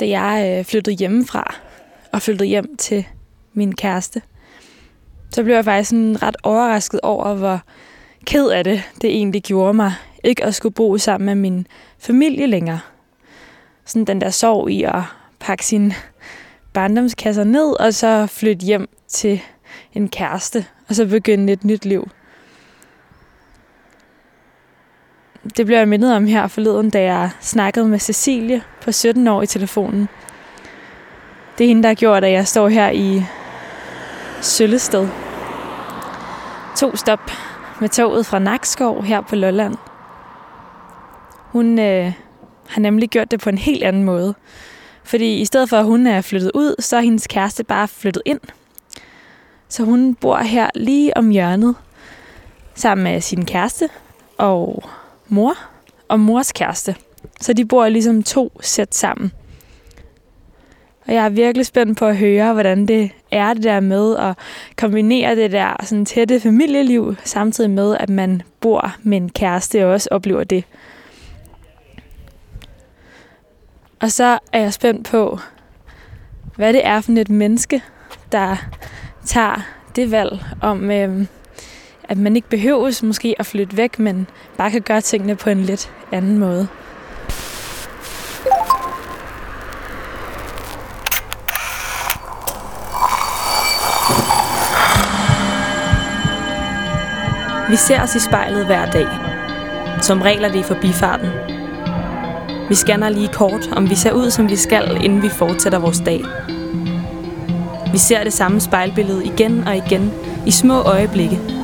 da jeg øh, flyttede hjemmefra og flyttede hjem til min kæreste, så blev jeg faktisk sådan ret overrasket over, hvor ked af det det egentlig gjorde mig, ikke at skulle bo sammen med min familie længere. Sådan den der sorg i at pakke sine barndomskasser ned, og så flytte hjem til en kæreste, og så begynde et nyt liv. Det blev jeg mindet om her forleden, da jeg snakkede med Cecilie på 17 år i telefonen. Det er hende, der har gjort, at jeg står her i Søllested. To stop med toget fra Nakskov her på Lolland. Hun øh, har nemlig gjort det på en helt anden måde. Fordi i stedet for, at hun er flyttet ud, så er hendes kæreste bare flyttet ind. Så hun bor her lige om hjørnet, sammen med sin kæreste og mor og mors kæreste. Så de bor ligesom to sæt sammen. Og jeg er virkelig spændt på at høre, hvordan det er det der med at kombinere det der sådan tætte familieliv, samtidig med, at man bor med en kæreste og også oplever det. Og så er jeg spændt på, hvad det er for et menneske, der tager det valg om, øh, at man ikke behøves måske at flytte væk, men bare kan gøre tingene på en lidt anden måde. Vi ser os i spejlet hver dag. Som regler det i forbifarten. Vi scanner lige kort, om vi ser ud, som vi skal, inden vi fortsætter vores dag. Vi ser det samme spejlbillede igen og igen, i små øjeblikke.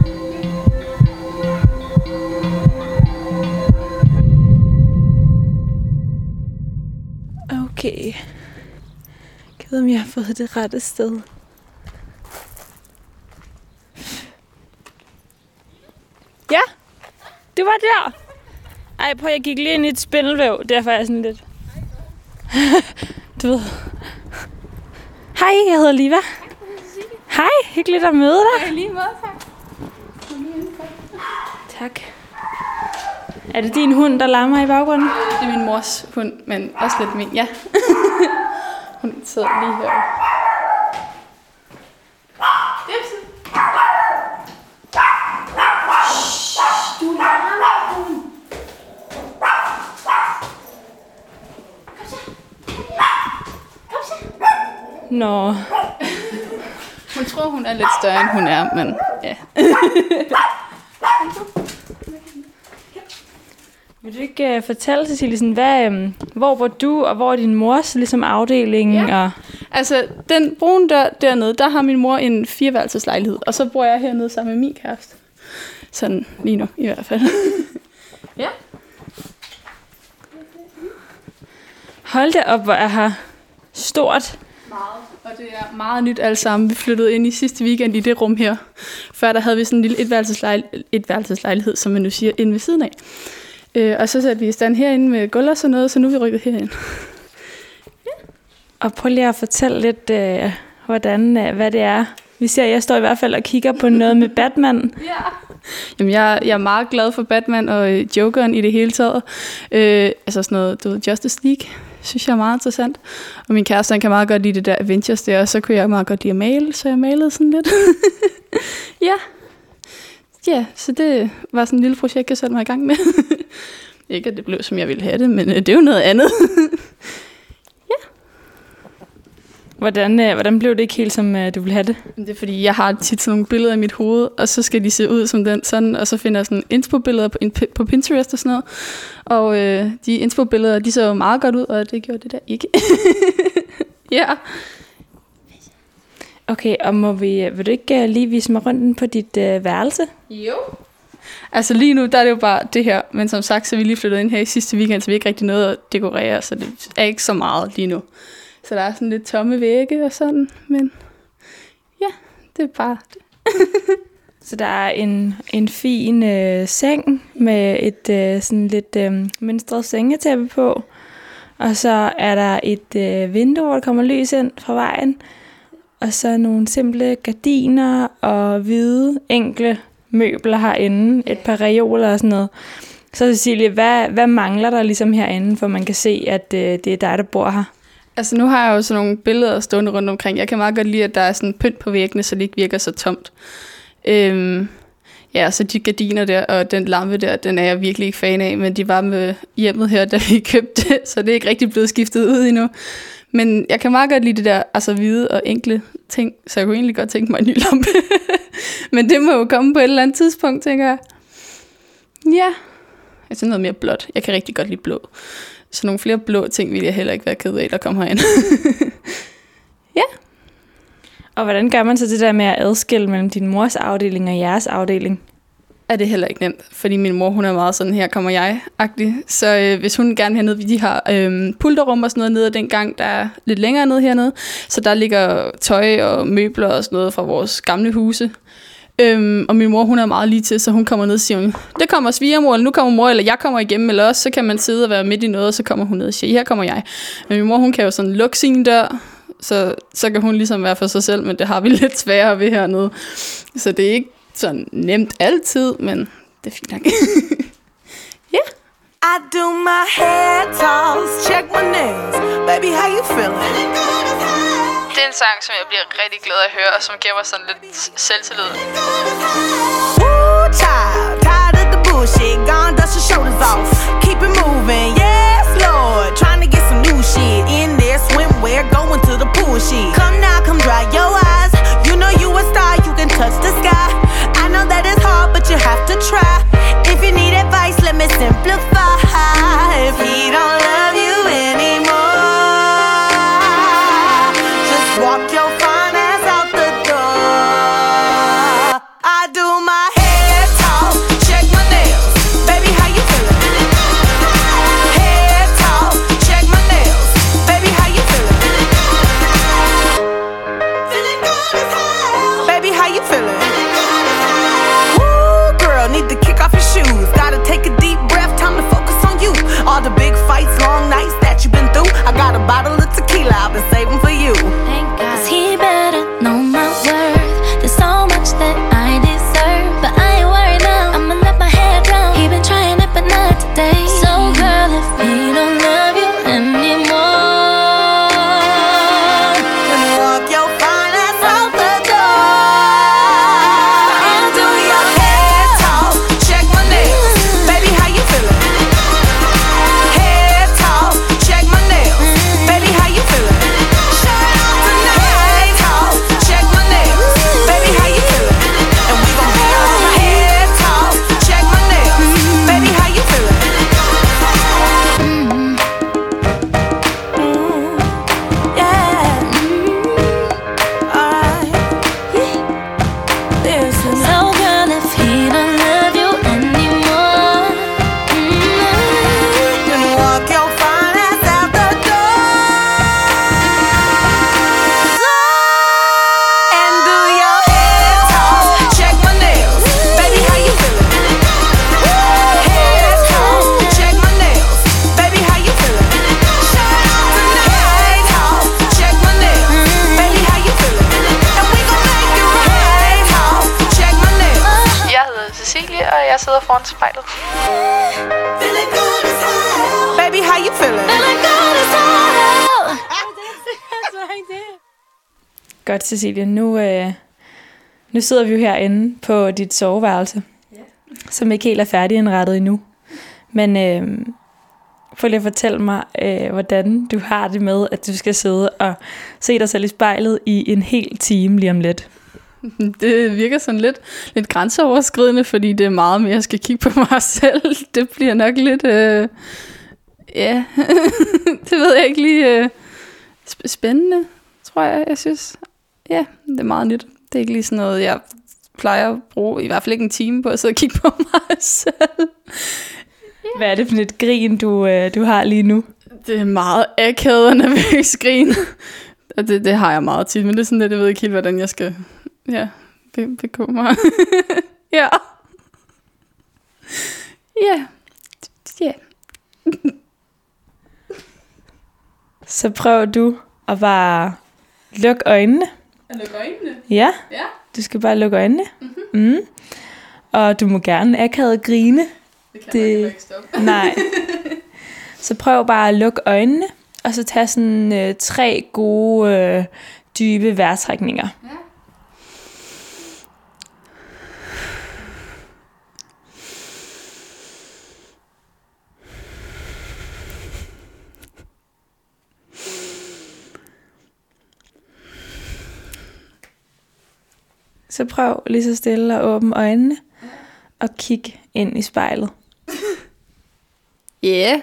Ved, om jeg har fået det rette sted. Ja, det var der. Ej, prøv, jeg gik lige ind i et spindelvæv. Derfor er jeg sådan lidt... du ved... Hej, jeg hedder Liva. Hej, hyggeligt at møde dig. Ja, lige måde, tak. Tak. Er det din hund, der larmer i baggrunden? Det er min mors hund, men også lidt min, ja. Hun sidder lige her. Nå, Hun tror, hun er lidt større, end hun er, men ja. vil du ikke uh, fortælle, Cecilie, sådan, hvad, um, hvor bor du, og hvor er din mors ligesom, afdeling? Ja. Og, Altså, den brune dør dernede, der har min mor en fireværelseslejlighed, og så bor jeg hernede sammen med min kæreste. Sådan lige nu, i hvert fald. ja. hold da op, hvor er her stort. Meget. Og det er meget nyt alt sammen. Vi flyttede ind i sidste weekend i det rum her. Før der havde vi sådan en lille etværelseslejlighed, etværelseslejlighed som man nu siger, inde ved siden af. Øh, og så satte vi i stand herinde med gulv og sådan noget, så nu er vi rykket herind. Og prøv lige at fortælle lidt, uh, hvordan, uh, hvad det er. Vi ser, jeg står i hvert fald og kigger på noget med Batman. Ja. Jamen, jeg, jeg er meget glad for Batman og øh, Jokeren i det hele taget. Øh, altså sådan noget, du ved, Justice League, synes jeg er meget interessant. Og min kæreste, han kan meget godt lide det der Avengers der, og så kunne jeg meget godt lide at male, så jeg malede sådan lidt. ja. Ja, så det var sådan et lille projekt, jeg satte mig i gang med. Ikke, at det blev, som jeg ville have det, men øh, det er jo noget andet. Hvordan, uh, hvordan blev det ikke helt, som uh, du ville have det? Det er fordi, jeg har tit sådan nogle billeder i mit hoved, og så skal de se ud som den sådan, og så finder jeg sådan inspo-billeder på, på Pinterest og sådan noget. Og øh, de inspo-billeder, de så jo meget godt ud, og det gjorde det der ikke. ja. Okay, og må vi, vil du ikke uh, lige vise mig rundt på dit uh, værelse? Jo. Altså lige nu, der er det jo bare det her, men som sagt, så er vi lige flyttet ind her i sidste weekend, så vi ikke rigtig noget at dekorere, så det er ikke så meget lige nu. Så der er sådan lidt tomme vægge og sådan, men ja, det er bare det. Så der er en, en fin øh, seng med et øh, sådan lidt øh, mønstret sengetæppe på. Og så er der et øh, vindue, hvor der kommer lys ind fra vejen. Og så nogle simple gardiner og hvide, enkle møbler herinde. Et par reoler og sådan noget. Så Cecilie, hvad, hvad mangler der ligesom herinde, for man kan se, at øh, det er dig, der bor her? Altså nu har jeg jo sådan nogle billeder stående rundt omkring. Jeg kan meget godt lide, at der er sådan pynt på væggene, så det ikke virker så tomt. Øhm, ja, så de gardiner der og den lampe der, den er jeg virkelig ikke fan af, men de var med hjemmet her, da vi købte så det er ikke rigtig blevet skiftet ud endnu. Men jeg kan meget godt lide det der altså hvide og enkle ting, så jeg kunne egentlig godt tænke mig en ny lampe. men det må jo komme på et eller andet tidspunkt, tænker jeg. Ja, altså noget mere blåt. Jeg kan rigtig godt lide blå. Så nogle flere blå ting vil jeg heller ikke være ked af, der kommer herind. ja. Og hvordan gør man så det der med at adskille mellem din mors afdeling og jeres afdeling? Er det heller ikke nemt, fordi min mor, hun er meget sådan, her kommer jeg-agtig. Så øh, hvis hun gerne vil have de har øh, pulterrum og sådan noget nede den gang, der er lidt længere nede hernede. Så der ligger tøj og møbler og sådan noget fra vores gamle huse. Øhm, og min mor, hun er meget lige til, så hun kommer ned og siger, det kommer svigermor, eller nu kommer mor, eller jeg kommer igennem, eller også, så kan man sidde og være midt i noget, og så kommer hun ned og siger, her kommer jeg. Men min mor, hun kan jo sådan lukke sin dør, så, så kan hun ligesom være for sig selv, men det har vi lidt sværere ved hernede. Så det er ikke sådan nemt altid, men det er fint nok. Ja. yeah. I do my hair toss, check my nails. Baby, how you feeling? Det er en sang, som jeg bliver rigtig glad at høre, og som giver mig sådan lidt selvtillid. Ooh, child, tired of the bullshit, gone dust your shoulders off. Keep it moving, yes, amplify foran spejlet. Baby, how you feeling? Godt, Cecilie. Nu, øh, nu sidder vi jo herinde på dit soveværelse, som ikke helt er færdigindrettet endnu. Men øh, prøv lige at fortælle mig, øh, hvordan du har det med, at du skal sidde og se dig selv i spejlet i en hel time lige om lidt. Det virker sådan lidt, lidt grænseoverskridende, fordi det er meget mere, jeg skal kigge på mig selv. Det bliver nok lidt... Øh, ja, det ved jeg ikke lige... Øh, sp- spændende, tror jeg, jeg synes. Ja, det er meget nyt. Det er ikke lige sådan noget, jeg plejer at bruge, i hvert fald ikke en time på at sidde og kigge på mig selv. Hvad er det for et grin, du, øh, du har lige nu? Det er meget akavet og nervøs grin. Det, det har jeg meget tit, men det er sådan lidt, jeg ved ikke helt, hvordan jeg skal ja, be- bekymre. ja. Ja. Ja. Så prøv du at bare lukke øjnene. Jeg lukker øjnene. Ja, Ja. du skal bare lukke øjnene. Mm-hmm. Mm. Og du må gerne akavet grine. Det kan Det- man ikke stoppe. Nej. Så prøv bare at lukke øjnene, og så tag sådan øh, tre gode, øh, dybe vejrtrækninger. Ja. Så prøv lige så stille at åbne øjnene og kig ind i spejlet. Ja. Yeah.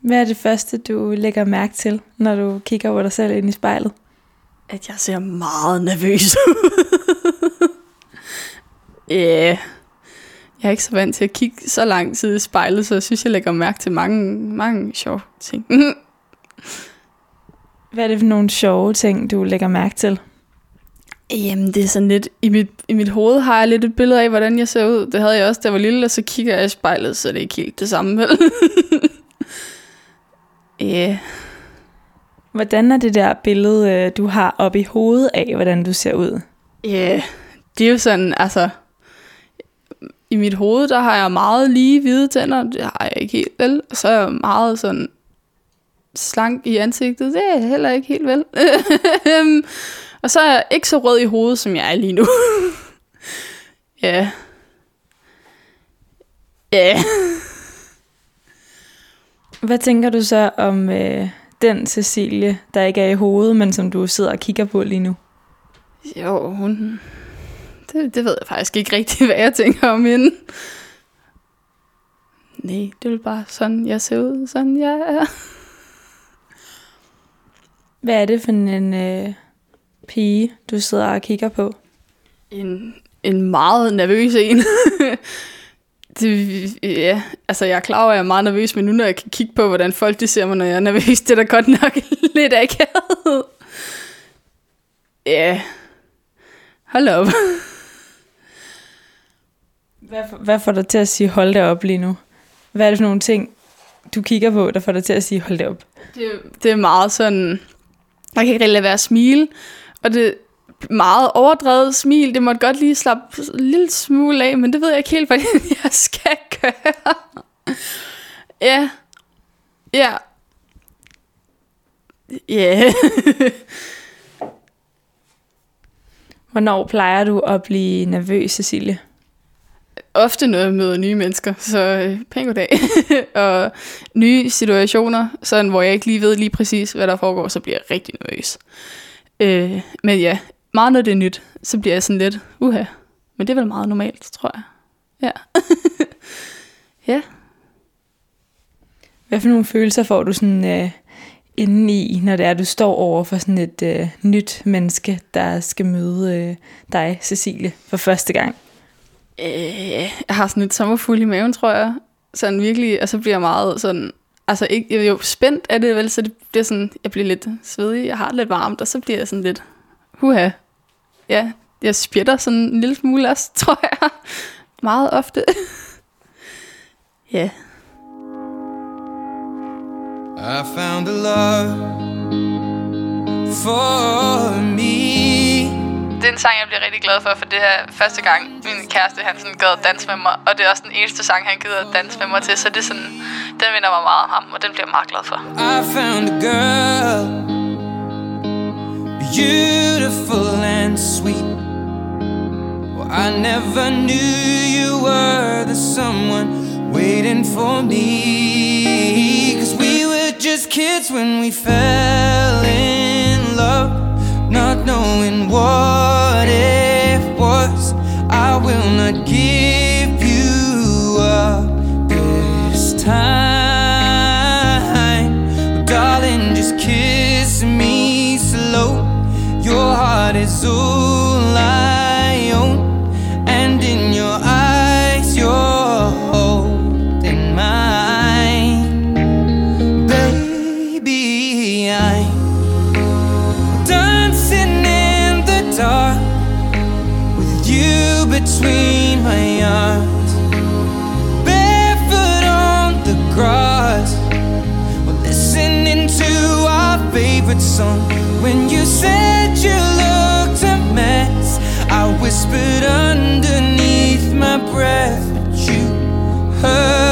Hvad er det første, du lægger mærke til, når du kigger på dig selv ind i spejlet? At jeg ser meget nervøs ud. Ja. yeah. Jeg er ikke så vant til at kigge så lang tid i spejlet, så jeg synes, jeg lægger mærke til mange, mange sjove ting. Hvad er det for nogle sjove ting, du lægger mærke til? Jamen, det er sådan lidt... I mit, I mit hoved har jeg lidt et billede af, hvordan jeg ser ud. Det havde jeg også, da jeg var lille, og så kigger jeg i spejlet, så det er ikke helt det samme, vel? Ja. yeah. Hvordan er det der billede, øh, du har op i hovedet af, hvordan du ser ud? Ja, yeah. det er jo sådan, altså... I mit hoved, der har jeg meget lige hvide tænder. Det har jeg ikke helt vel. Og så er jeg meget sådan slank i ansigtet. Det er jeg heller ikke helt vel. og så er jeg ikke så rød i hovedet, som jeg er lige nu. Ja. Ja. Hvad tænker du så om øh, den Cecilie, der ikke er i hovedet, men som du sidder og kigger på lige nu? Jo, hun... Det, det ved jeg faktisk ikke rigtig, hvad jeg tænker om hende. Nej, det er bare sådan, jeg ser ud, sådan jeg er. Hvad er det for en øh, pige, du sidder og kigger på? En, en meget nervøs en. det, ja, altså jeg er klar over, at jeg er meget nervøs, men nu når jeg kan kigge på, hvordan folk de ser mig, når jeg er nervøs, det er da godt nok lidt akavet. Ja. Hold op. Hvad, hvad får dig til at sige, hold da op lige nu? Hvad er det for nogle ting, du kigger på, der får dig til at sige, hold da op? Det, det er meget sådan... Jeg kan ikke rigtig lade være at smile. Og det meget overdrevet smil. Det måtte godt lige slappe en lille smule af, men det ved jeg ikke helt, hvordan jeg skal gøre. ja. Ja. Ja. Hvornår plejer du at blive nervøs, Cecilie? Ofte når jeg møder nye mennesker, så øh, pæn goddag. og nye situationer, sådan, hvor jeg ikke lige ved lige præcis, hvad der foregår, så bliver jeg rigtig nervøs. Øh, men ja, meget når det er nyt, så bliver jeg sådan lidt, uha. Men det er vel meget normalt, tror jeg. Ja. ja. Hvad for nogle følelser får du sådan øh, indeni, når det er, du står over for sådan et øh, nyt menneske, der skal møde øh, dig, Cecilie, for første gang? Øh, jeg har sådan et sommerfuld i maven, tror jeg. Sådan virkelig, og så bliver jeg meget sådan... Altså, ikke, jeg er jo spændt af det, vel, så det bliver sådan, jeg bliver lidt svedig, jeg har det lidt varmt, og så bliver jeg sådan lidt, huha. Ja, jeg spjætter sådan en lille smule også, tror jeg. Meget ofte. ja. I found a love for me. Det er en sang, jeg bliver rigtig glad for, for det er første gang, min kæreste han sådan gad at danse med mig. Og det er også den eneste sang, han gider at danse med mig til. Så det er sådan, den minder mig meget om ham, og den bliver jeg meget glad for. I found a girl, beautiful and sweet. Well, I never knew you were the someone waiting for me. Cause we were just kids when we fell in love, not knowing what will not give you up this time. Darling, just kiss me slow. Your heart is all favorite song. When you said you looked a mess, I whispered underneath my breath, but you heard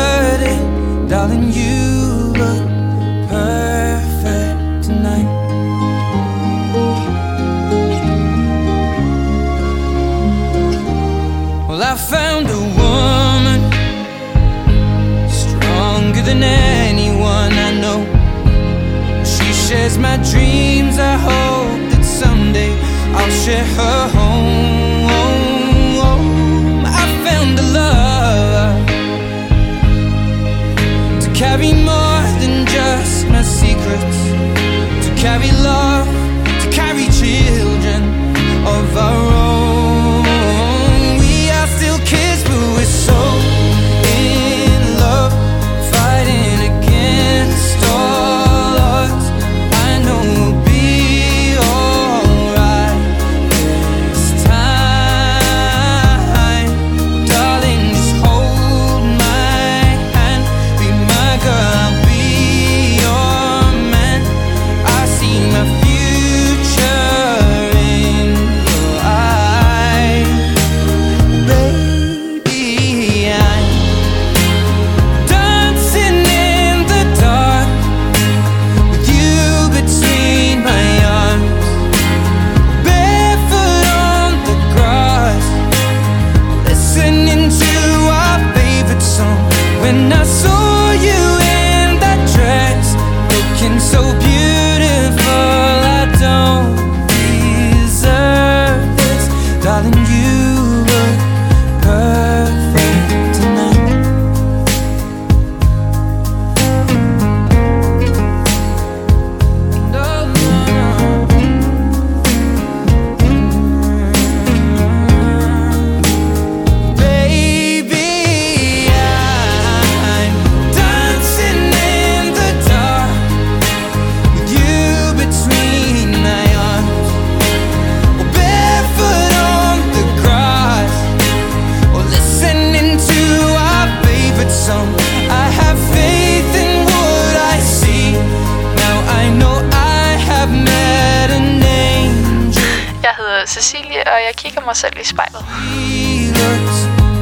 selv i spejlet. He looks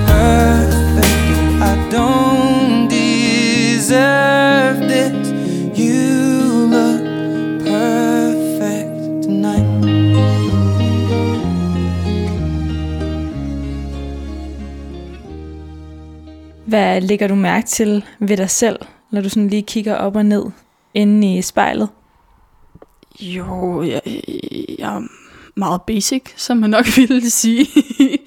perfect. I don't deserve this. You look perfect tonight. Hvad lægger du mærke til ved dig selv, når du sådan lige kigger op og ned inde i spejlet? Jo, jeg, jeg er meget basic, som man nok ville sige. jeg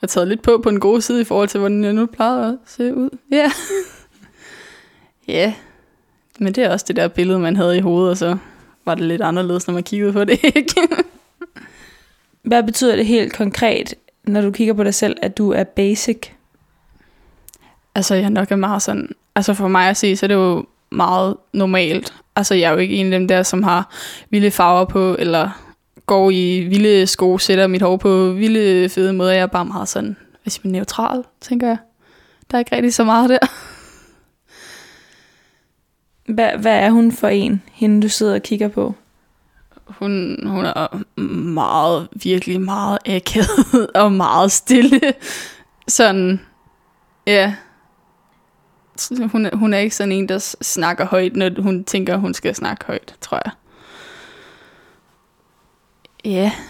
har taget lidt på på en god side i forhold til, hvordan jeg nu plejede at se ud. Ja. Ja, men det er også det der billede, man havde i hovedet, og så var det lidt anderledes, når man kiggede på det, ikke? Hvad betyder det helt konkret, når du kigger på dig selv, at du er basic? Altså, jeg nok er meget sådan... Altså, for mig at se, så er det jo meget normalt. Altså, jeg er jo ikke en af dem der, som har vilde farver på, eller går i vilde sko, sætter mit hår på vilde fede måder. Jeg er bare meget sådan, hvad siger man, neutral, tænker jeg. Der er ikke rigtig så meget der. Hvad, hvad er hun for en, hende du sidder og kigger på? Hun, hun er meget, virkelig meget akavet og meget stille. Sådan, ja. Hun, er- hun er ikke sådan en, der snakker højt, når hun tænker, hun skal snakke højt, tror jeg. Ja.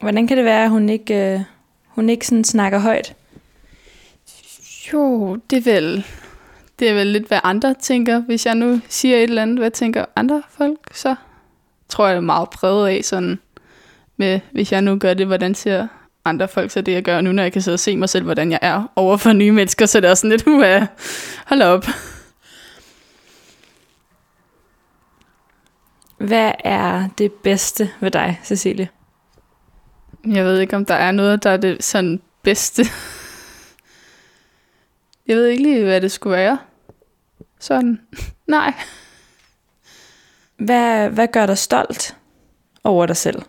Hvordan kan det være, at hun ikke, øh, hun ikke sådan snakker højt? Jo, det er vel... Det er vel lidt, hvad andre tænker. Hvis jeg nu siger et eller andet, hvad tænker andre folk, så tror jeg, det er meget præget af sådan, med, hvis jeg nu gør det, hvordan ser andre folk så det, jeg gør nu, når jeg kan sidde og se mig selv, hvordan jeg er over for nye mennesker, så det er sådan lidt, uha, hold op. Hvad er det bedste ved dig, Cecilie? Jeg ved ikke, om der er noget, der er det sådan bedste. Jeg ved ikke lige, hvad det skulle være. sådan. Nej. Hvad, hvad gør dig stolt over dig selv?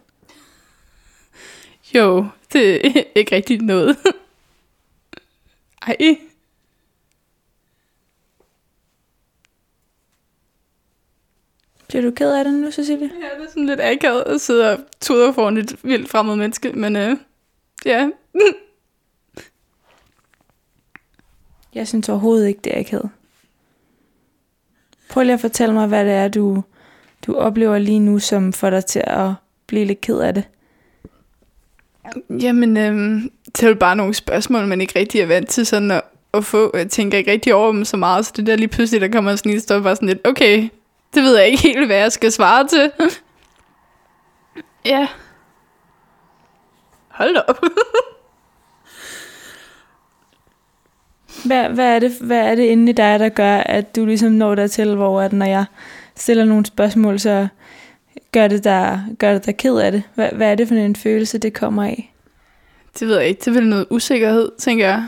Jo, det er ikke rigtig noget. Ej. Bliver du ked af det nu, Cecilie? Ja, det er sådan lidt akavet at sidde og tude foran et vildt fremmed menneske, men øh, ja. Jeg synes overhovedet ikke, det er akavet. Prøv lige at fortælle mig, hvad det er, du, du oplever lige nu, som får dig til at blive lidt ked af det. Jamen, øh, det er jo bare nogle spørgsmål, man ikke rigtig er vant til sådan at, at få. Jeg tænker ikke rigtig over dem så meget, så det der lige pludselig, der kommer sådan en stop, bare sådan lidt, okay, det ved jeg ikke helt, hvad jeg skal svare til. ja. Hold da op. Hvad, hvad, er det, hvad er det inde i dig, der gør, at du ligesom når dertil, hvor at når jeg stiller nogle spørgsmål, så gør det dig, gør det dig ked af det? Hvad, hvad er det for en følelse, det kommer af? Det ved jeg ikke. Det er vel noget usikkerhed, tænker jeg.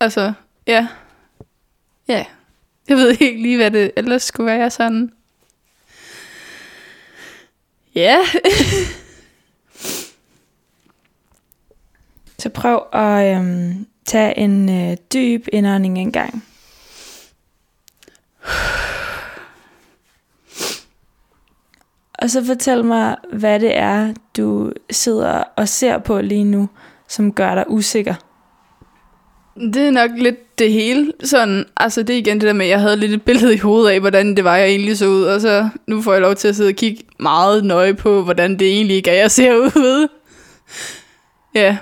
Altså, ja. Ja. Jeg ved ikke lige, hvad det ellers skulle være sådan. Ja. Så prøv at øhm, tage en øh, dyb indånding en gang. Og så fortæl mig, hvad det er, du sidder og ser på lige nu, som gør dig usikker. Det er nok lidt det hele. Sådan, altså det er igen det der med, at jeg havde lidt et billede i hovedet af, hvordan det var, jeg egentlig så ud. Og så nu får jeg lov til at sidde og kigge meget nøje på, hvordan det egentlig ikke er, jeg ser ud. Ja.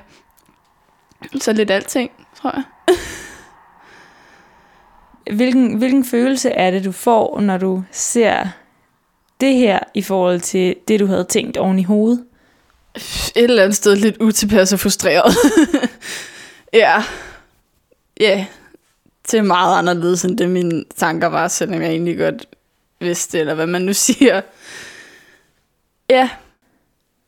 Så lidt alting, tror jeg. Hvilken, hvilken følelse er det, du får, når du ser det her i forhold til det, du havde tænkt oven i hovedet? Et eller andet sted lidt utilpas og frustreret. ja. Ja. Det er meget anderledes, end det mine tanker var, selvom jeg egentlig godt vidste, eller hvad man nu siger. Ja.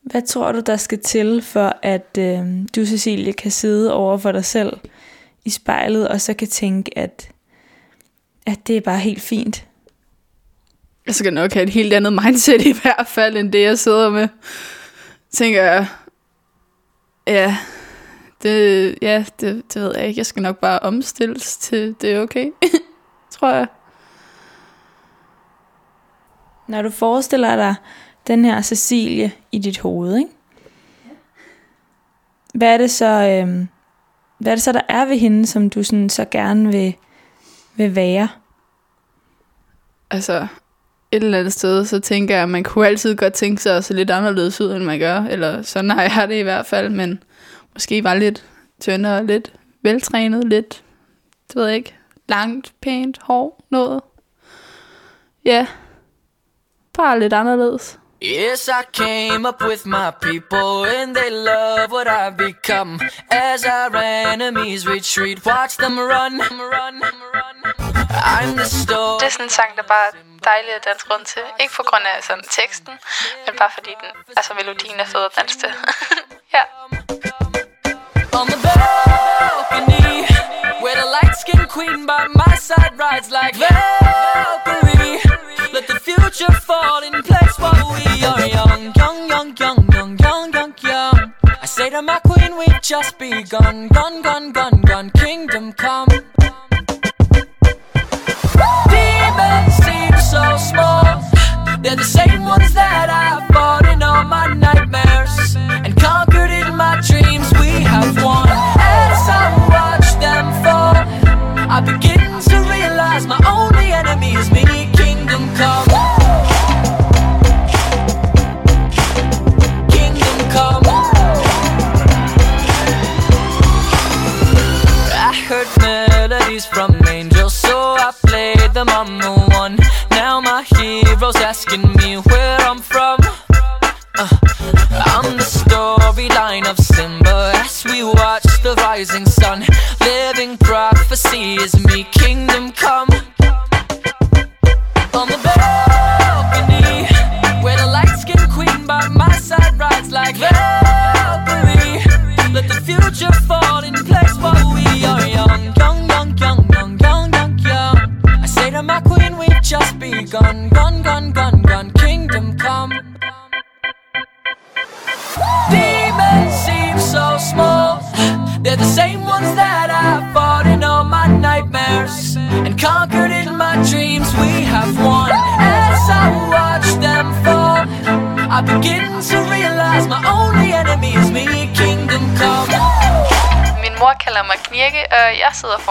Hvad tror du, der skal til, for at øh, du, Cecilie, kan sidde over for dig selv i spejlet, og så kan tænke, at, at det er bare helt fint? Jeg skal nok have et helt andet mindset i hvert fald, end det jeg sidder med. Tænker jeg, ja, det, ja, det, det ved jeg ikke. Jeg skal nok bare omstilles til, det er okay, tror jeg. Når du forestiller dig den her Cecilie i dit hoved, ikke? Hvad er det så, øh, hvad er det så, der er ved hende, som du sådan så gerne vil, vil være? Altså, et eller andet sted, så tænker jeg, at man kunne altid godt tænke sig at se lidt anderledes ud, end man gør. Eller sådan har jeg det i hvert fald, men måske var lidt tyndere, lidt veltrænet, lidt, det ved jeg ikke, langt, pænt, hår, noget. Ja, bare lidt anderledes. Yes, I came up with my people and they love what I've become. As our enemies retreat, watch them run, run, run. I'm the story. Det er sådan en sang, der bare er dejlig at danse rundt til. Ikke på grund af sådan teksten, men bare fordi den, altså melodien er fed at danse til. ja. On the balcony where the light skinned queen by my side rides like Valkyrie. Let the future fall in place while we are young, young, young, young, young, young, young, young. I say to my queen, we've just begun, gun, gun, gun, gun, kingdom come. Demons seem so small. They're the same ones that I fought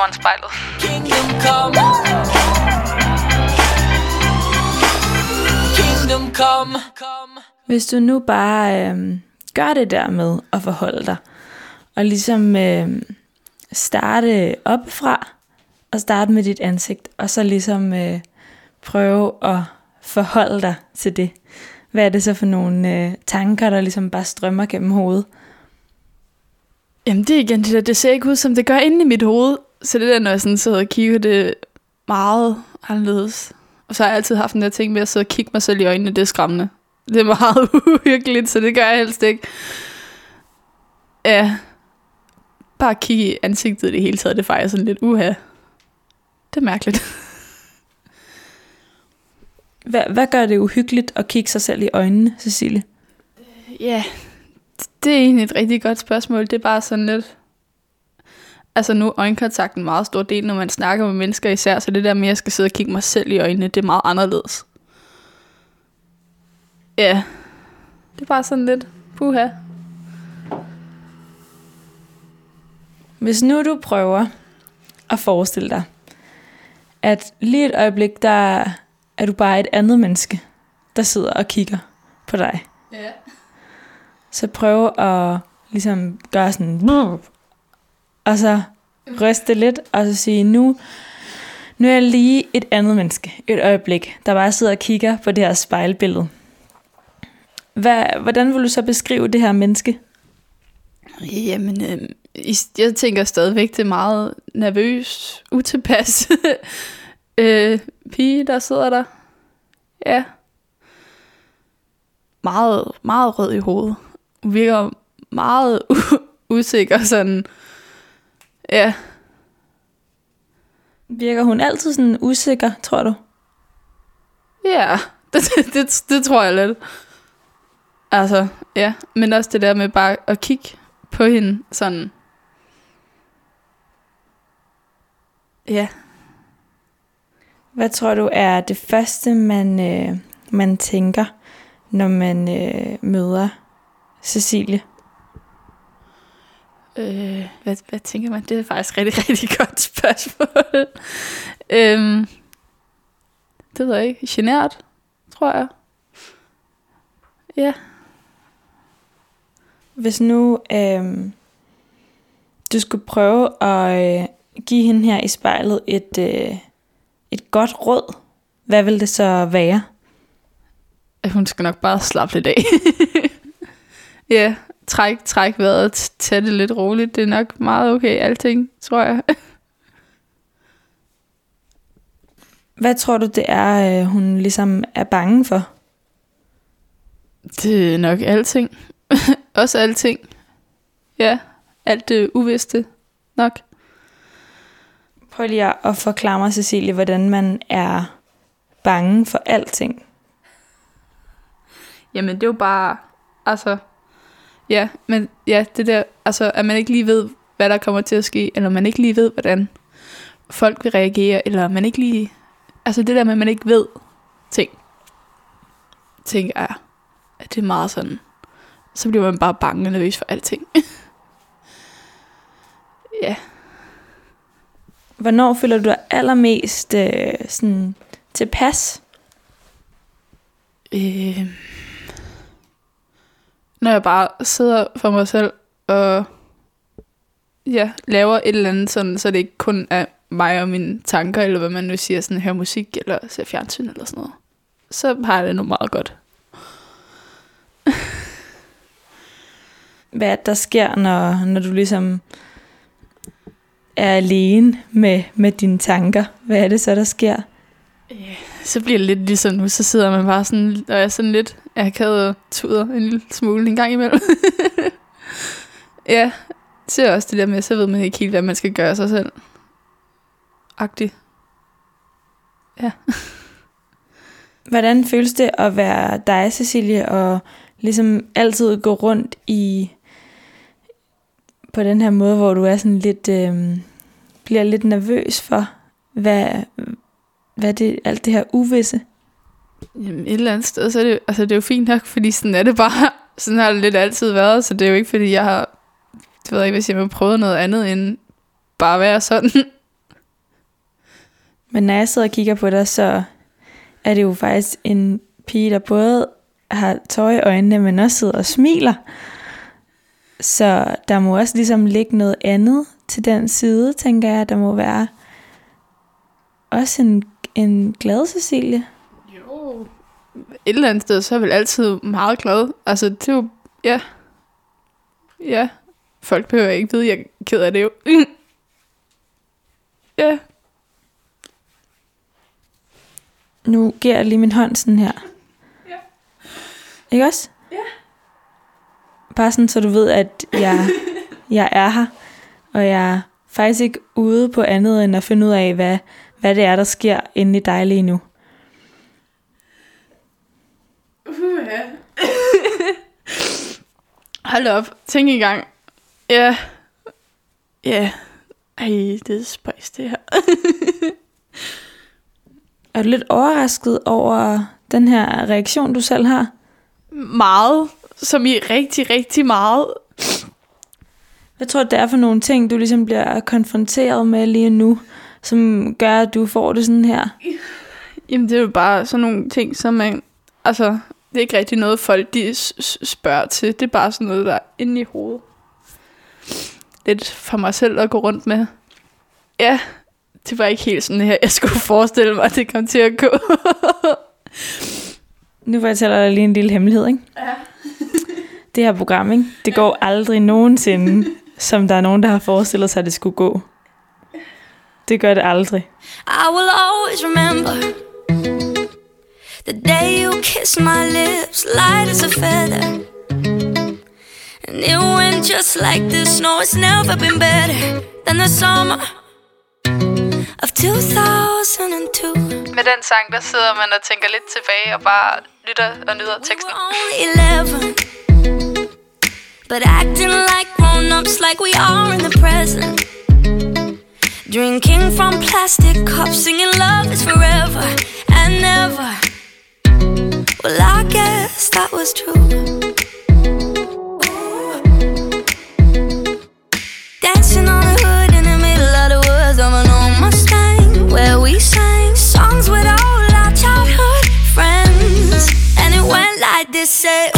foran spejlet. kingdom come. Kingdom come. Hvis du nu bare øh, gør det der med at forholde dig, og ligesom øh, starte oppefra, og starte med dit ansigt, og så ligesom øh, prøve at forholde dig til det. Hvad er det så for nogle øh, tanker, der ligesom bare strømmer gennem hovedet? Jamen det er igen det der, det ser ikke ud som det gør inde i mit hoved. Så det der, når jeg sådan sidder og kigger, det er meget anderledes. Og så har jeg altid haft den der ting med at sidde og kigge mig selv i øjnene, det er skræmmende. Det er meget uhyggeligt, så det gør jeg helst ikke. Ja, bare kigge i ansigtet i det hele taget, det er faktisk sådan lidt uha. Det er mærkeligt. Hvad, hvad gør det uhyggeligt at kigge sig selv i øjnene, Cecilie? Ja, det er egentlig et rigtig godt spørgsmål. Det er bare sådan lidt... Altså nu er øjenkontakt en meget stor del, når man snakker med mennesker især, så det der med, at jeg skal sidde og kigge mig selv i øjnene, det er meget anderledes. Ja, det er bare sådan lidt puha. Hvis nu du prøver at forestille dig, at lige et øjeblik, der er du bare et andet menneske, der sidder og kigger på dig. Ja. Så prøv at ligesom gøre sådan, og så ryste lidt, og så sige, nu, nu er jeg lige et andet menneske, et øjeblik, der bare sidder og kigger på det her spejlbillede. Hvad, hvordan vil du så beskrive det her menneske? Jamen, øh, jeg tænker stadigvæk, det er meget nervøs, utilpas øh, pige, der sidder der. Ja. Meget, meget rød i hovedet. Hun virker meget usikker, sådan. Ja, Virker hun altid sådan usikker, tror du? ja, det, det, det, det tror jeg lidt. Altså, ja, men også det der med bare at kigge på hende, sådan. Ja, Hvad tror du er det første, man, øh, man tænker, når man øh, møder Cecilie? Øh, hvad, hvad tænker man? Det er faktisk et rigtig, rigtig godt spørgsmål. øhm, det ved jeg ikke. Genert, tror jeg. Ja. Hvis nu øh, du skulle prøve at øh, give hende her i spejlet et, øh, et godt råd, hvad vil det så være? Hun skal nok bare slappe lidt af. ja, træk, træk vejret, tag det lidt roligt. Det er nok meget okay, alting, tror jeg. Hvad tror du, det er, øh, hun ligesom er bange for? Det er nok alting. Også alting. Ja, alt det uvidste nok. Prøv lige at forklare mig, Cecilie, hvordan man er bange for alting. Jamen, det er jo bare, altså, ja, men ja, det der, altså, at man ikke lige ved, hvad der kommer til at ske, eller man ikke lige ved, hvordan folk vil reagere, eller man ikke lige, altså det der med, at man ikke ved ting, tænker jeg, at det er meget sådan, så bliver man bare bange og nervøs for alting. ja, Hvornår føler du dig allermest øh, sådan, tilpas? øh, når jeg bare sidder for mig selv og ja, laver et eller andet, sådan, så det ikke kun er mig og mine tanker, eller hvad man nu siger, sådan høre musik, eller ser fjernsyn, eller sådan noget. Så har jeg det nu meget godt. Hvad er det, der sker, når, når du ligesom er alene med, med dine tanker? Hvad er det så, der sker? Så bliver det lidt ligesom nu, så sidder man bare sådan, og er sådan lidt akavet og tuder en lille smule en gang imellem. ja, så er også det der med, så ved man ikke helt, hvad man skal gøre sig selv. Agtigt. Ja. Hvordan føles det at være dig, Cecilie, og ligesom altid gå rundt i på den her måde, hvor du er sådan lidt øh, bliver lidt nervøs for, hvad, hvad det, alt det her uvisse? Jamen, et eller andet sted, så er det, altså, det er jo fint nok, fordi sådan er det bare. Sådan har det lidt altid været, så det er jo ikke, fordi jeg har, det ved jeg ikke, hvis jeg har prøvet noget andet end bare at være sådan. Men når jeg sidder og kigger på dig, så er det jo faktisk en pige, der både har tøj i øjnene, men også sidder og smiler. Så der må også ligesom ligge noget andet til den side, tænker jeg. Der må være også en, en glad Cecilie. Jo. Et eller andet sted, så er jeg vel altid meget glad. Altså, det er jo, ja. Ja. Folk behøver ikke vide, jeg er ked af det jo. ja. Nu giver jeg lige min hånd sådan her. Ja. Ikke også? Ja. Bare sådan, så du ved, at jeg, jeg er her. Og jeg er faktisk ikke ude på andet, end at finde ud af, hvad, hvad det er, der sker inde i dig lige nu. Uh, ja. Hold op. Tænk engang. Ja. Ja. Ej, det er spøjs, det her. Er du lidt overrasket over den her reaktion, du selv har? meget. Som i rigtig, rigtig meget. Hvad tror du, det er for nogle ting, du ligesom bliver konfronteret med lige nu, som gør, at du får det sådan her? Jamen, det er jo bare sådan nogle ting, som man... Altså, det er ikke rigtig noget, folk de spørger til. Det er bare sådan noget, der er inde i hovedet. Lidt for mig selv at gå rundt med. Ja, det var ikke helt sådan her, jeg skulle forestille mig, at det kom til at gå. Nu fortæller jeg dig lige en lille hemmelighed, ikke? Ja. Det her program, ikke? Det går aldrig nogensinde, som der er nogen, der har forestillet sig, at det skulle gå. Det gør det aldrig. I will always remember the day you kissed my lips, light as a feather. And it went just like this. No, it's never been better than the summer of 2002. Med den sang, der sidder man og tænker lidt tilbage og bare lytter og nyder We teksten. only 11, but acting like grown ups, like we are in the present. Drinking from plastic cups, singing love is forever and never. Well, I guess that was true. Dancing on the hood in the middle of the woods of an old Mustang, where we sang songs with all our childhood friends. And it went like this: say,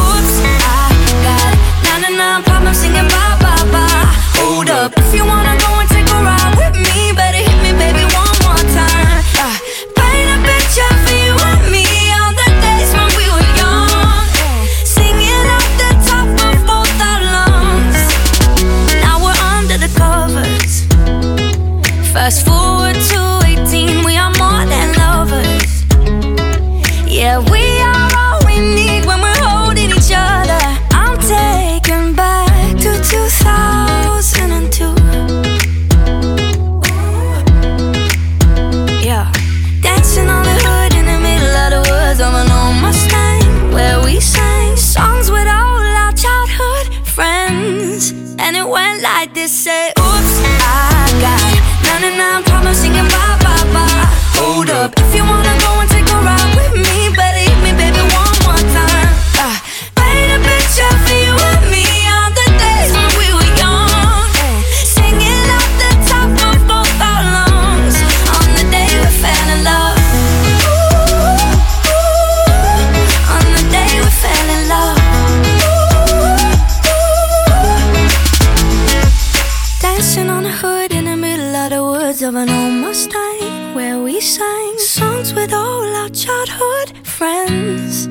of of an old Mustang, where we sang songs with all our childhood friends.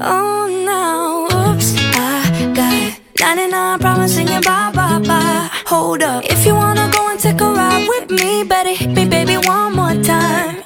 Oh, now, oops, I got 99 problems singing bye bye bye. Hold up, if you wanna go and take a ride with me, better hit me, baby, one more time.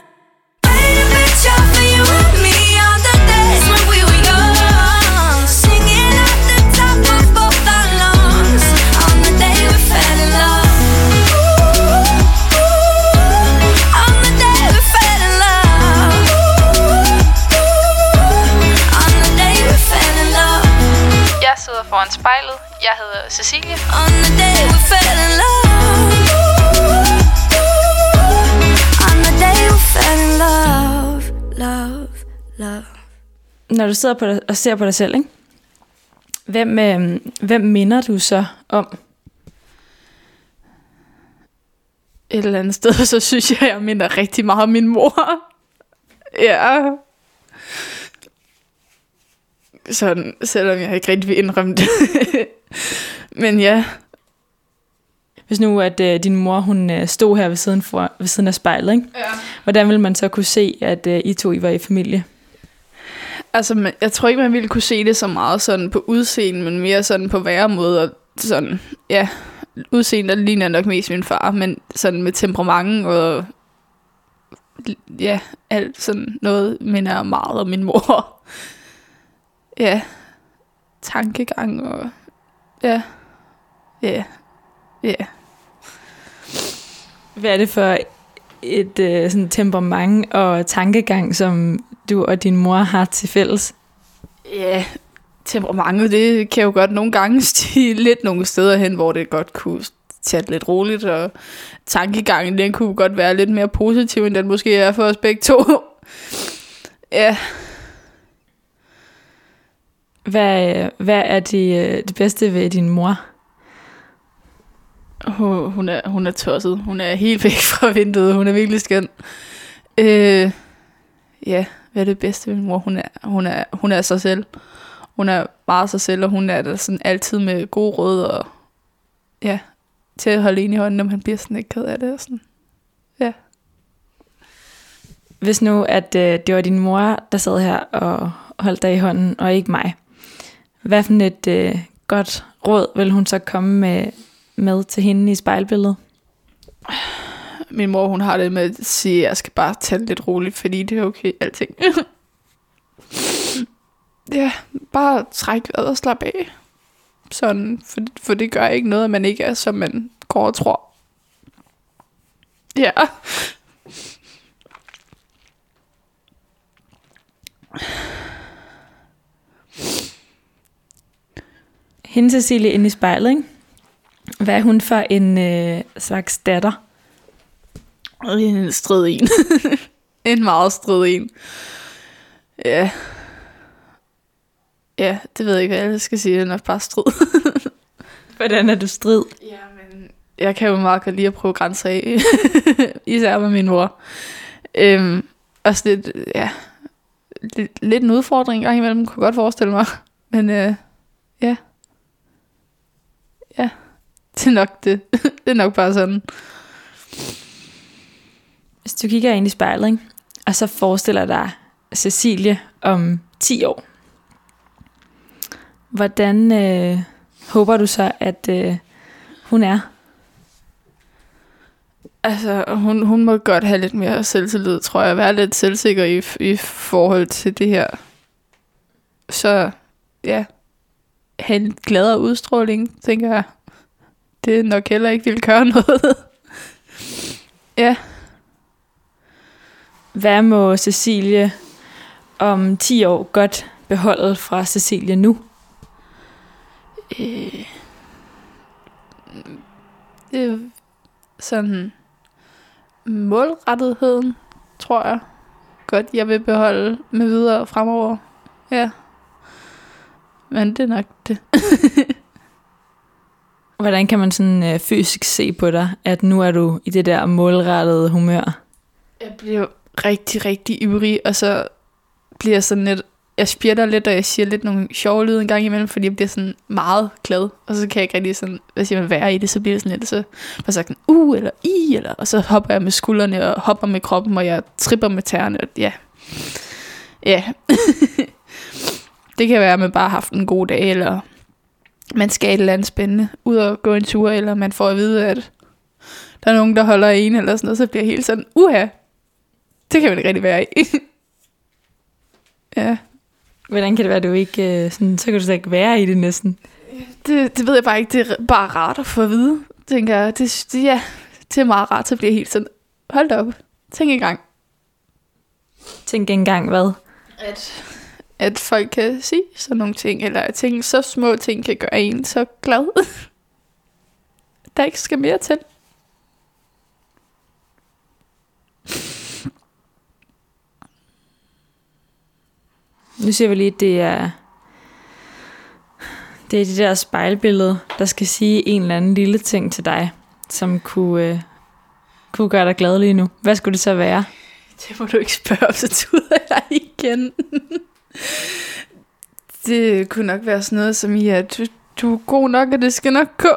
Foran spejlet. Jeg hedder Cecilie. On the day we fell in love. On the day we fell in love, love, love. Når du sidder på dig, og ser på dig selv, ikke? Hvem, øh, hvem minder du så om? Et eller andet sted, så synes jeg, jeg minder rigtig meget om min mor. Ja. Sådan, selvom jeg ikke rigtig vil indrømme det. Men ja, Hvis nu, at øh, din mor hun øh, stod her ved siden, for, ved siden af spejlet, ikke? Ja. hvordan ville man så kunne se, at øh, I to I var i familie? Altså, man- jeg tror ikke, man ville kunne se det så meget sådan på udseende, men mere sådan på væremåde og sådan, ja, udseende der ligner nok mest min far, men sådan med temperament og ja, alt sådan noget minder meget om min mor. Ja, tankegang og ja, ja, ja. Hvad er det for et øh, sådan temperament og tankegang, som du og din mor har til fælles? Ja, temperamentet, det kan jo godt nogle gange stige lidt nogle steder hen, hvor det godt kunne tage det lidt roligt, og tankegangen, den kunne godt være lidt mere positiv, end den måske er for os begge to. ja, Hvad, hvad er det, øh, det bedste ved din mor? hun, hun, er, hun er tosset. Hun er helt væk fra vinduet. Hun er virkelig skøn. Øh, ja, hvad er det bedste ved min mor? Hun er, hun er, hun er sig selv. Hun er meget sig selv, og hun er der sådan altid med gode råd, og ja, til at holde en i hånden, når man bliver sådan lidt ked af det. Og sådan. Hvis nu, at øh, det var din mor, der sad her og holdt dig i hånden, og ikke mig. Hvad for et øh, godt råd vil hun så komme med, med til hende i spejlbilledet? Min mor, hun har det med at sige, at jeg skal bare tage det lidt roligt, fordi det er okay, alting. ja, bare træk vejret og slap af. Sådan, for, for det gør ikke noget, at man ikke er, som man går og tror. Ja. Hende Cecilie inde i spejlet, ikke? Hvad er hun for en øh, slags datter? En strid en. en meget strid en. Ja. Ja, det ved jeg ikke, hvad jeg skal sige. Den er bare strid. Hvordan er du strid? Ja, men jeg kan jo meget godt lide at prøve grænser af. Især med min mor. Øhm, også lidt, ja, lidt, lidt en udfordring gang imellem, kunne jeg godt forestille mig. Men øh, ja. Ja, det er nok det. det er nok bare sådan. Hvis du kigger ind i spejlet, ikke? og så forestiller dig Cecilie om 10 år. Hvordan øh, håber du så, at øh, hun er? Altså, hun, hun må godt have lidt mere selvtillid, tror jeg. Være lidt selvsikker i, i forhold til det her. Så, ja. Have en gladere udstråling, tænker jeg. Det nok heller ikke vil gøre noget. ja. Hvad må Cecilie om 10 år godt beholde fra Cecilie nu? Øh, det er sådan målrettigheden, tror jeg godt, jeg vil beholde med videre fremover. Ja. Men det er nok det. Hvordan kan man sådan øh, fysisk se på dig, at nu er du i det der målrettede humør? Jeg bliver rigtig, rigtig ivrig, og så bliver jeg sådan lidt... Jeg spjætter lidt, og jeg siger lidt nogle sjove lyde en gang imellem, fordi jeg bliver sådan meget glad. Og så kan jeg ikke rigtig sådan, hvis jeg vil være i det, så bliver det sådan lidt, så får sagt sådan, uh, eller i, eller, og så hopper jeg med skuldrene, og hopper med kroppen, og jeg tripper med tæerne, og ja. Ja. det kan være, at man bare har haft en god dag, eller man skal et eller andet spændende, ud og gå en tur, eller man får at vide, at der er nogen, der holder en, eller sådan noget, så bliver jeg helt sådan, uha, det kan man ikke rigtig være i. ja, Hvordan kan det være, at du ikke... Øh, sådan, så kan du slet ikke være i det næsten. det, det ved jeg bare ikke. Det er bare rart at få at vide, tænker jeg. Det, det, ja, det er meget rart, så bliver jeg helt sådan, hold da op, tænk engang. Tænk engang hvad. At, at folk kan sige sådan nogle ting, eller at ting, så små ting kan gøre en så glad. Der ikke skal mere til. Nu siger vi lige, at det er, det er det der spejlbillede, der skal sige en eller anden lille ting til dig, som kunne, øh, kunne gøre dig glad lige nu. Hvad skulle det så være? Det må du ikke spørge om, så tuder jeg igen. det kunne nok være sådan noget som i, at du, du er god nok, og det skal nok gå.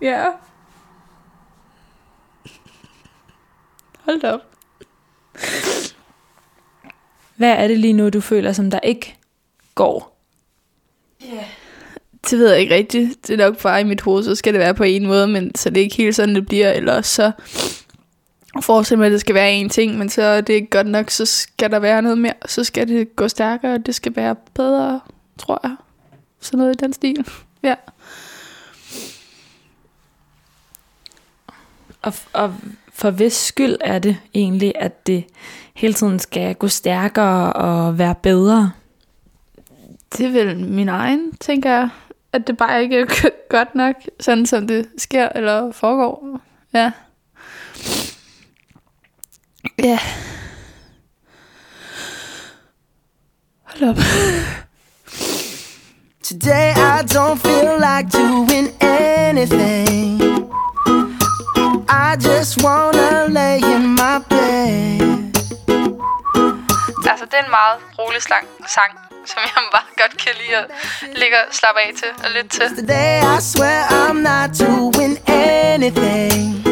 ja. Hold da op. Hvad er det lige nu, du føler, som der ikke går? Det ved jeg ikke rigtigt. Det er nok bare i mit hoved, så skal det være på en måde, men så det er ikke helt sådan, det bliver. Eller så forestiller mig, at det skal være en ting, men så er det ikke godt nok, så skal der være noget mere. Så skal det gå stærkere, og det skal være bedre, tror jeg. Sådan noget i den stil. Ja. Og, og for hvis skyld er det egentlig, at det hele tiden skal gå stærkere og være bedre? Det er vel min egen, tænker jeg. At det bare ikke er godt nok, sådan som det sker eller foregår. Ja. Ja. Hold op. Today I don't feel like doing anything. I just wanna lay in my bed. Altså, det er en meget rolig slang, sang, som jeg bare godt kan lide at ligge og slappe af til og lytte til. Today I swear I'm not doing anything.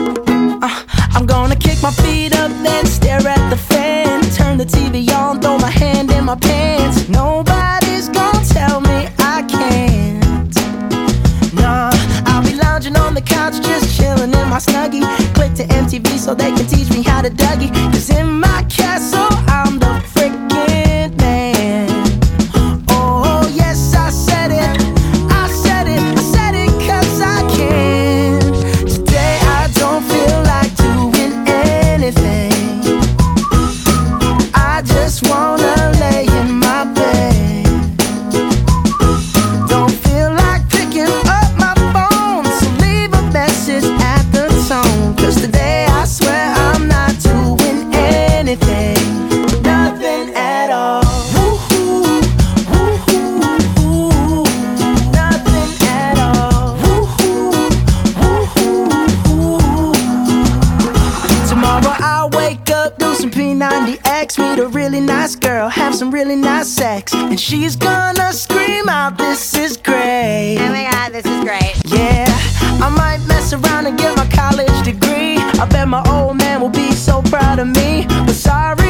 Uh, I'm gonna my feet up, then stare at the fan. Turn the TV on, throw my hand in my pants. Nobody's gonna tell me I can't. Nah, I'll be lounging on the couch, just chilling in my snuggie. Click to MTV so they can teach me how to Dougie. Cause in my castle, I'm the freaking P90X, meet a really nice girl, have some really nice sex, and she's gonna scream out, "This is great." Oh my god, this is great. Yeah, I might mess around and get my college degree. I bet my old man will be so proud of me. But sorry,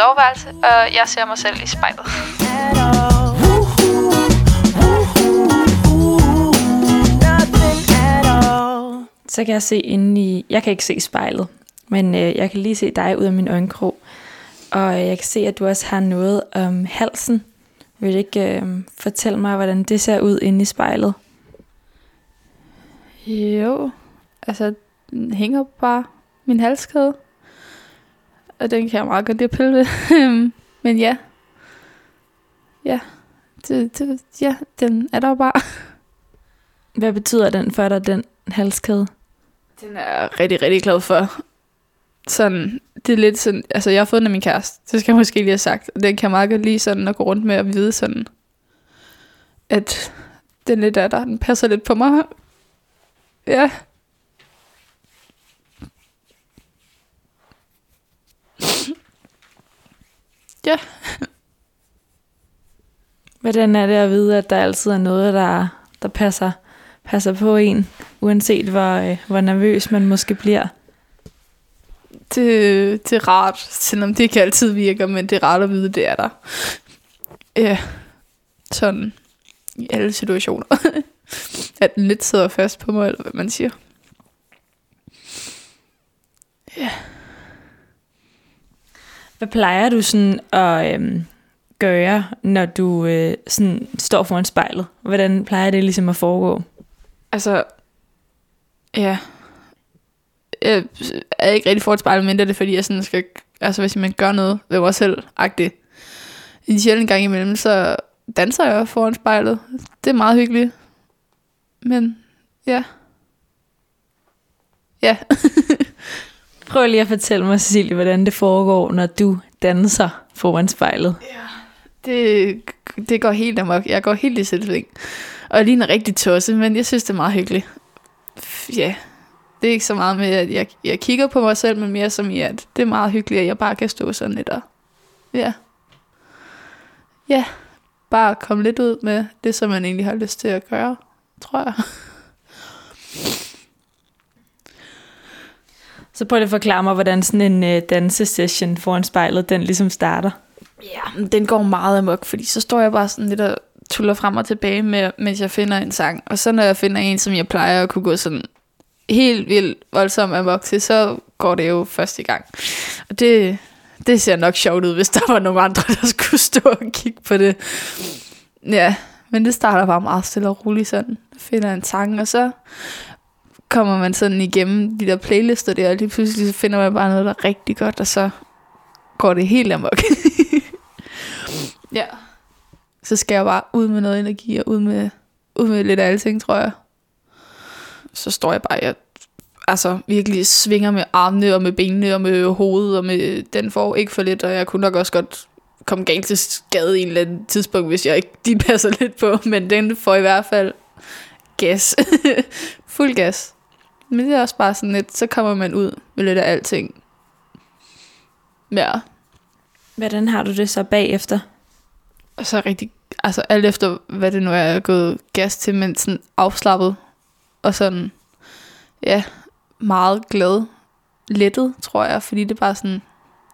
soveværelse, og jeg ser mig selv i spejlet. Så kan jeg se inde i... Jeg kan ikke se spejlet, men øh, jeg kan lige se dig ud af min øjenkrog. Og øh, jeg kan se, at du også har noget om halsen. Vil du ikke øh, fortælle mig, hvordan det ser ud inde i spejlet? Jo, altså den hænger bare min halskæde. Og den kan jeg meget godt lide at pille ved. Men ja. Ja. Det, det, ja, den er der bare. Hvad betyder den for dig, den halskæde? Den er jeg rigtig, rigtig glad for. Sådan, det er lidt sådan, altså jeg har fået den af min kæreste, det skal jeg måske lige have sagt. Den kan jeg meget godt lide sådan at gå rundt med og vide sådan, at den lidt er der, den passer lidt på mig. Ja. Ja. Hvordan er det at vide, at der altid er noget, der, der passer, passer på en, uanset hvor, øh, hvor nervøs man måske bliver? Det, det er rart, selvom det ikke altid virker, men det er rart at vide, det er der. Ja, sådan i alle situationer. at den lidt sidder fast på mig, eller hvad man siger. Ja. Hvad plejer du sådan at øhm, gøre, når du øh, sådan står foran spejlet? Hvordan plejer det ligesom at foregå? Altså, ja. Jeg er ikke rigtig for et spejl, men det er det, fordi jeg sådan skal, altså hvis man gør noget ved mig selv, agtigt. En sjældent gang imellem, så danser jeg foran spejlet. Det er meget hyggeligt. Men, ja. Ja. Prøv lige at fortælle mig, Cecilie, hvordan det foregår, når du danser foran spejlet. Ja, Det, det går helt amok. Jeg går helt i selvsving. Og jeg ligner rigtig tosset, men jeg synes, det er meget hyggeligt. Ja, det er ikke så meget med, at jeg, jeg kigger på mig selv, men mere som i, at det er meget hyggeligt, at jeg bare kan stå sådan lidt og... Ja. Ja, bare komme lidt ud med det, som man egentlig har lyst til at gøre, tror jeg. Så prøv lige at forklare mig, hvordan sådan en øh, dansesession foran spejlet, den ligesom starter. Ja, den går meget amok, fordi så står jeg bare sådan lidt og tuller frem og tilbage, med, mens jeg finder en sang. Og så når jeg finder en, som jeg plejer at kunne gå sådan helt vildt voldsomt amok til, så går det jo først i gang. Og det, det ser nok sjovt ud, hvis der var nogle andre, der skulle stå og kigge på det. Ja, men det starter bare meget stille og roligt sådan. Jeg finder en sang, og så kommer man sådan igennem de der playlister der, og lige pludselig så finder man bare noget, der er rigtig godt, og så går det helt amok. ja. Så skal jeg bare ud med noget energi, og ud med, ud med lidt af alting, tror jeg. Så står jeg bare, jeg altså virkelig svinger med armene, og med benene, og med hovedet, og med den får ikke for lidt, og jeg kunne nok også godt komme galt til skade i en eller anden tidspunkt, hvis jeg ikke de passer lidt på, men den får i hvert fald gas. Fuld gas. Men det er også bare sådan lidt, så kommer man ud med lidt af alting. Ja, Hvordan har du det så bagefter? og så rigtig, altså alt efter, hvad det nu er, jeg er gået gas til, men sådan afslappet, og sådan, ja, meget glad, lettet, tror jeg, fordi det er bare sådan,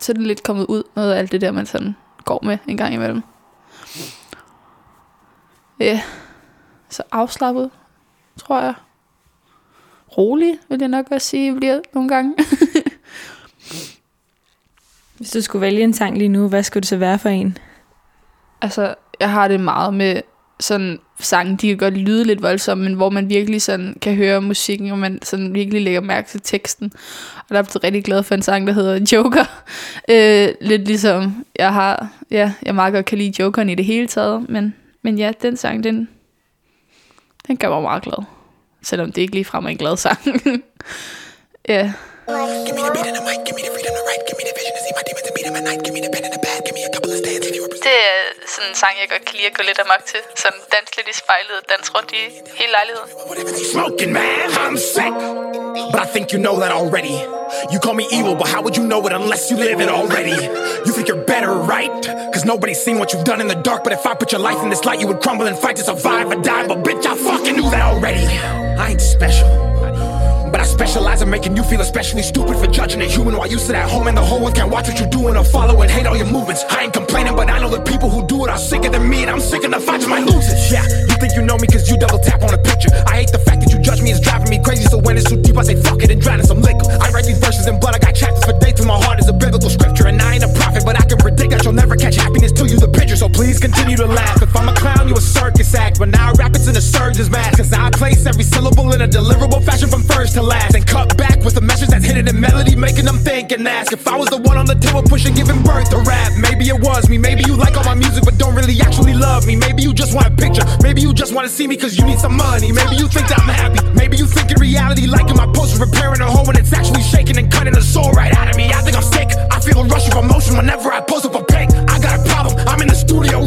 så er det lidt kommet ud, noget af alt det der, man sådan går med en gang imellem. Ja, så afslappet, tror jeg. Rolig, vil jeg nok også sige, bliver nogle gange. Hvis du skulle vælge en sang lige nu, hvad skulle det så være for en? Altså, jeg har det meget med sådan sange, de kan godt lyde lidt voldsomme, men hvor man virkelig sådan kan høre musikken, og man sådan virkelig lægger mærke til teksten. Og der er blevet rigtig glad for en sang, der hedder Joker. Øh, lidt ligesom, jeg har, ja, jeg meget godt kan lide Jokeren i det hele taget, men, men ja, den sang, den, den gør mig meget glad. Selvom det ikke ligefrem er en glad sang. ja. Give me the beat and the mic, give me the freedom to write, give me the vision to see my demons and meet them at night, give me the pen and the pad, give me a couple of stands, if you represent. Det er sådan en sang, jeg godt kan lide at gå lidt amok til. Sådan dans lidt i spejlet, dans rundt i hele lejligheden. Whatever they smoking, man, I'm sick. But I think you know that already. You call me evil, but how would you know it unless you live it already? You think you're better, right? Cause nobody's seen what you've done in the dark. But if I put your life in this light, you would crumble and fight to survive or die. But bitch, I fucking knew that already. I ain't special. But I specialize in making you feel especially stupid for judging a human while you sit at home and the whole world can't watch what you're doing or follow and hate all your movements. I ain't complaining, but I know the people who do it are sicker than me, and I'm sick enough I just might lose it. Yeah, you think you know me cause you double tap on a picture. I hate the fact that you judge me, it's driving me crazy. So when it's too deep, I say fuck it and drown in some liquor. I write these verses in blood, I got chapters for days till my heart is a biblical scripture. And I ain't a prophet, but I can predict that you'll never and ask if I was the one on the table pushing, giving birth to rap. Maybe it was me. Maybe you like all my music but don't really actually love me. Maybe you just want a picture. Maybe you just want to see me cause you need some money. Maybe you think that I'm happy. Maybe you think in reality liking my post is repairing a hole when it's actually shaking and cutting the soul right out of me. I think I'm sick. I feel a rush of emotion whenever I post up a pic. I got a problem. I'm in the studio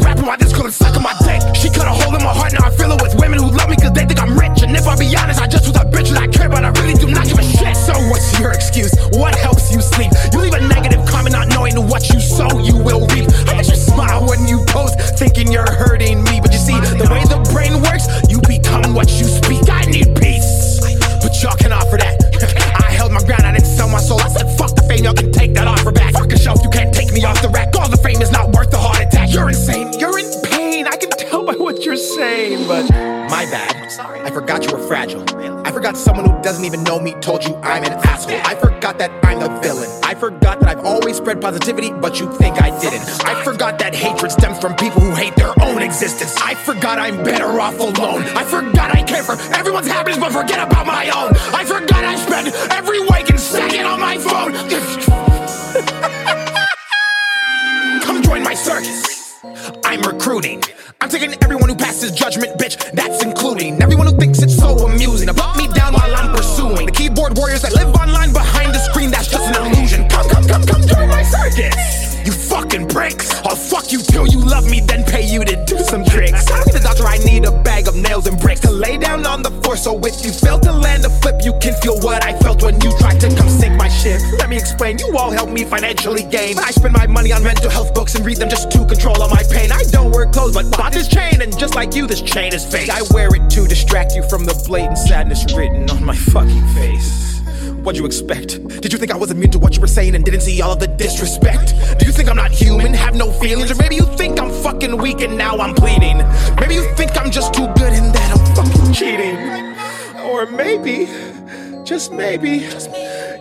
sow, you will reap. I bet you smile when you post, thinking you're hurting me. But you see, the way the brain works, you become what you speak. I need peace, but y'all can offer that. I held my ground, I didn't sell my soul. I said, fuck the fame, y'all can take that offer back. Fuck a shelf, you can't take me off the rack. All the fame is not worth the heart attack. You're insane, you're in pain. I can tell by what you're saying, but my bad. I forgot you were fragile. I forgot someone who doesn't even know me told you I'm an asshole. I forgot that I'm the villain. I forgot always spread positivity, but you think I didn't. I forgot that hatred stems from people who hate their own existence. I forgot I'm better off alone. I forgot I care for everyone's happiness, but forget about my own. I forgot I spend every waking second on my phone. Come join my circus. I'm recruiting. I'm taking everyone who passes judgment, bitch. That's including I'll fuck you till you love me, then pay you to do some tricks. Tell me the doctor I need a bag of nails and bricks to lay down on the floor. So if you fail to land a flip, you can feel what I felt when you tried to come sink my ship. Let me explain. You all help me financially gain. I spend my money on mental health books and read them just to control all my pain. I don't wear clothes, but bought this chain, and just like you, this chain is fake. I wear it to distract you from the blatant sadness written on my fucking face. What'd you expect? Did you think I was immune to what you were saying and didn't see all of the disrespect? Do you think I'm not human, have no feelings? Or maybe you think I'm fucking weak and now I'm pleading? Maybe you think I'm just too good and that I'm fucking cheating? Or maybe, just maybe,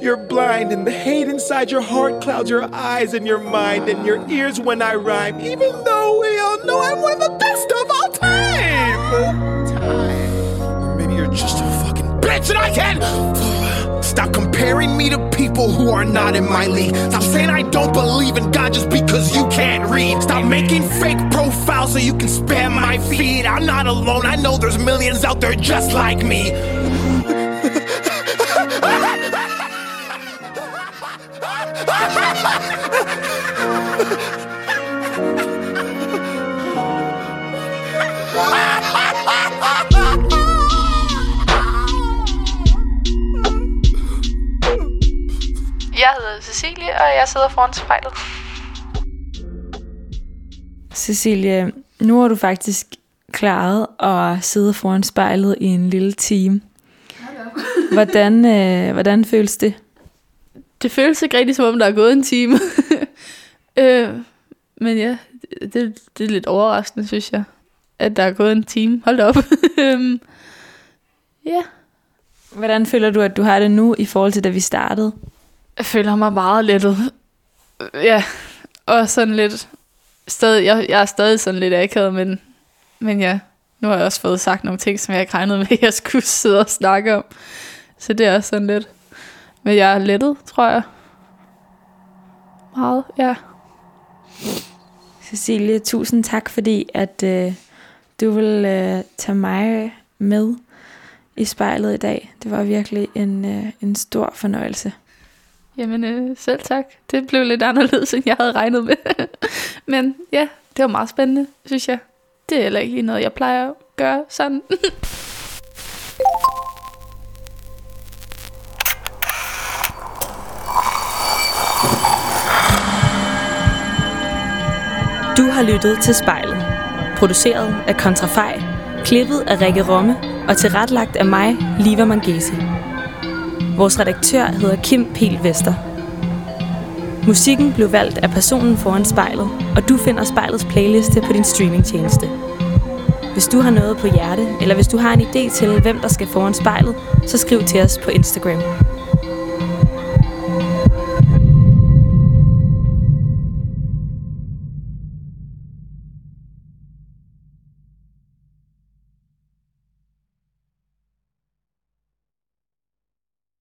you're blind and the hate inside your heart clouds your eyes and your mind and your ears when I rhyme, even though we all know I'm one of the best of all time. Time. Or maybe you're just a fucking bitch and I can. Stop comparing me to people who are not in my league. Stop saying I don't believe in God just because you can't read. Stop making fake profiles so you can spam my feed. I'm not alone. I know there's millions out there just like me. Cecilie, og jeg sidder foran spejlet. Cecilie, nu har du faktisk klaret at sidde foran spejlet i en lille time. Hvordan, øh, hvordan føles det? Det føles ikke rigtig, som om der er gået en time. øh, men ja, det, det er lidt overraskende, synes jeg, at der er gået en time. Hold da op. Øhm, ja, Hvordan føler du, at du har det nu i forhold til, da vi startede? Jeg føler mig meget lettet. Ja, og sådan lidt... Stadig, jeg, jeg er stadig sådan lidt akavet, men, men ja, nu har jeg også fået sagt nogle ting, som jeg ikke regnede med, at jeg skulle sidde og snakke om. Så det er også sådan lidt... Men jeg er lettet, tror jeg. Meget, ja. Cecilie, tusind tak, fordi at øh, du vil øh, tage mig med i spejlet i dag. Det var virkelig en, øh, en stor fornøjelse. Jamen, øh, selv tak. Det blev lidt anderledes, end jeg havde regnet med. Men ja, det var meget spændende, synes jeg. Det er heller ikke lige noget, jeg plejer at gøre sådan. Du har lyttet til Spejlet. Produceret af Kontrafej. Klippet af Rikke Romme og tilrettelagt af mig, Liva Mangesi. Vores redaktør hedder Kim Pil Vester. Musikken blev valgt af personen foran spejlet, og du finder spejlets playliste på din streamingtjeneste. Hvis du har noget på hjerte, eller hvis du har en idé til, hvem der skal foran spejlet, så skriv til os på Instagram.